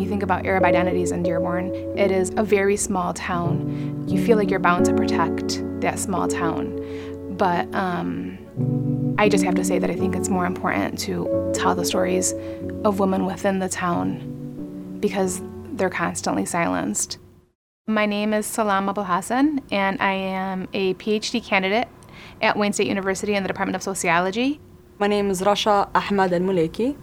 you think about Arab identities in Dearborn, it is a very small town. You feel like you're bound to protect that small town. But um, I just have to say that I think it's more important to tell the stories of women within the town because they're constantly silenced. My name is Salam Abul Hassan, and I am a PhD candidate at Wayne State University in the Department of Sociology. My name is Rasha Ahmad Al Muleki.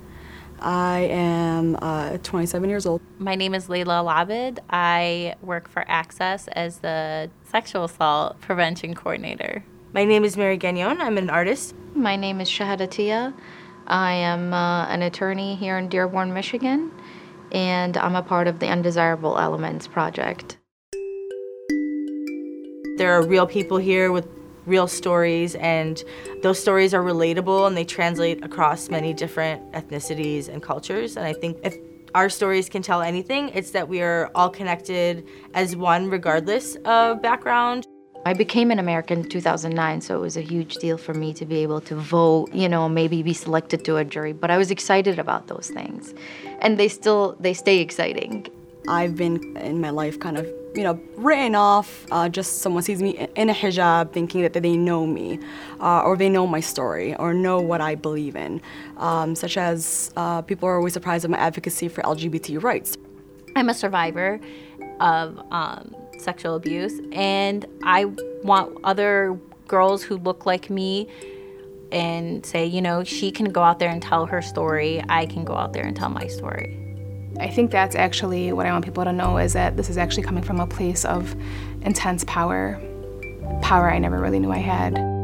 I am uh, 27 years old. My name is Layla Labid. I work for Access as the sexual assault prevention coordinator. My name is Mary Gagnon. I'm an artist. My name is Shahadatia. I am uh, an attorney here in Dearborn, Michigan, and I'm a part of the Undesirable Elements Project. There are real people here with real stories, and those stories are relatable and they translate across many different ethnicities and cultures. And I think if our stories can tell anything, it's that we are all connected as one, regardless of background. I became an American in 2009, so it was a huge deal for me to be able to vote, you know, maybe be selected to a jury, but I was excited about those things. And they still they stay exciting. I've been in my life kind of, you know, written off. Uh, just someone sees me in a hijab thinking that they know me, uh, or they know my story, or know what I believe in. Um, such as uh, people are always surprised at my advocacy for LGBT rights. I'm a survivor of um, sexual abuse, and I want other girls who look like me and say, you know, she can go out there and tell her story. I can go out there and tell my story. I think that's actually what I want people to know is that this is actually coming from a place of intense power, power I never really knew I had.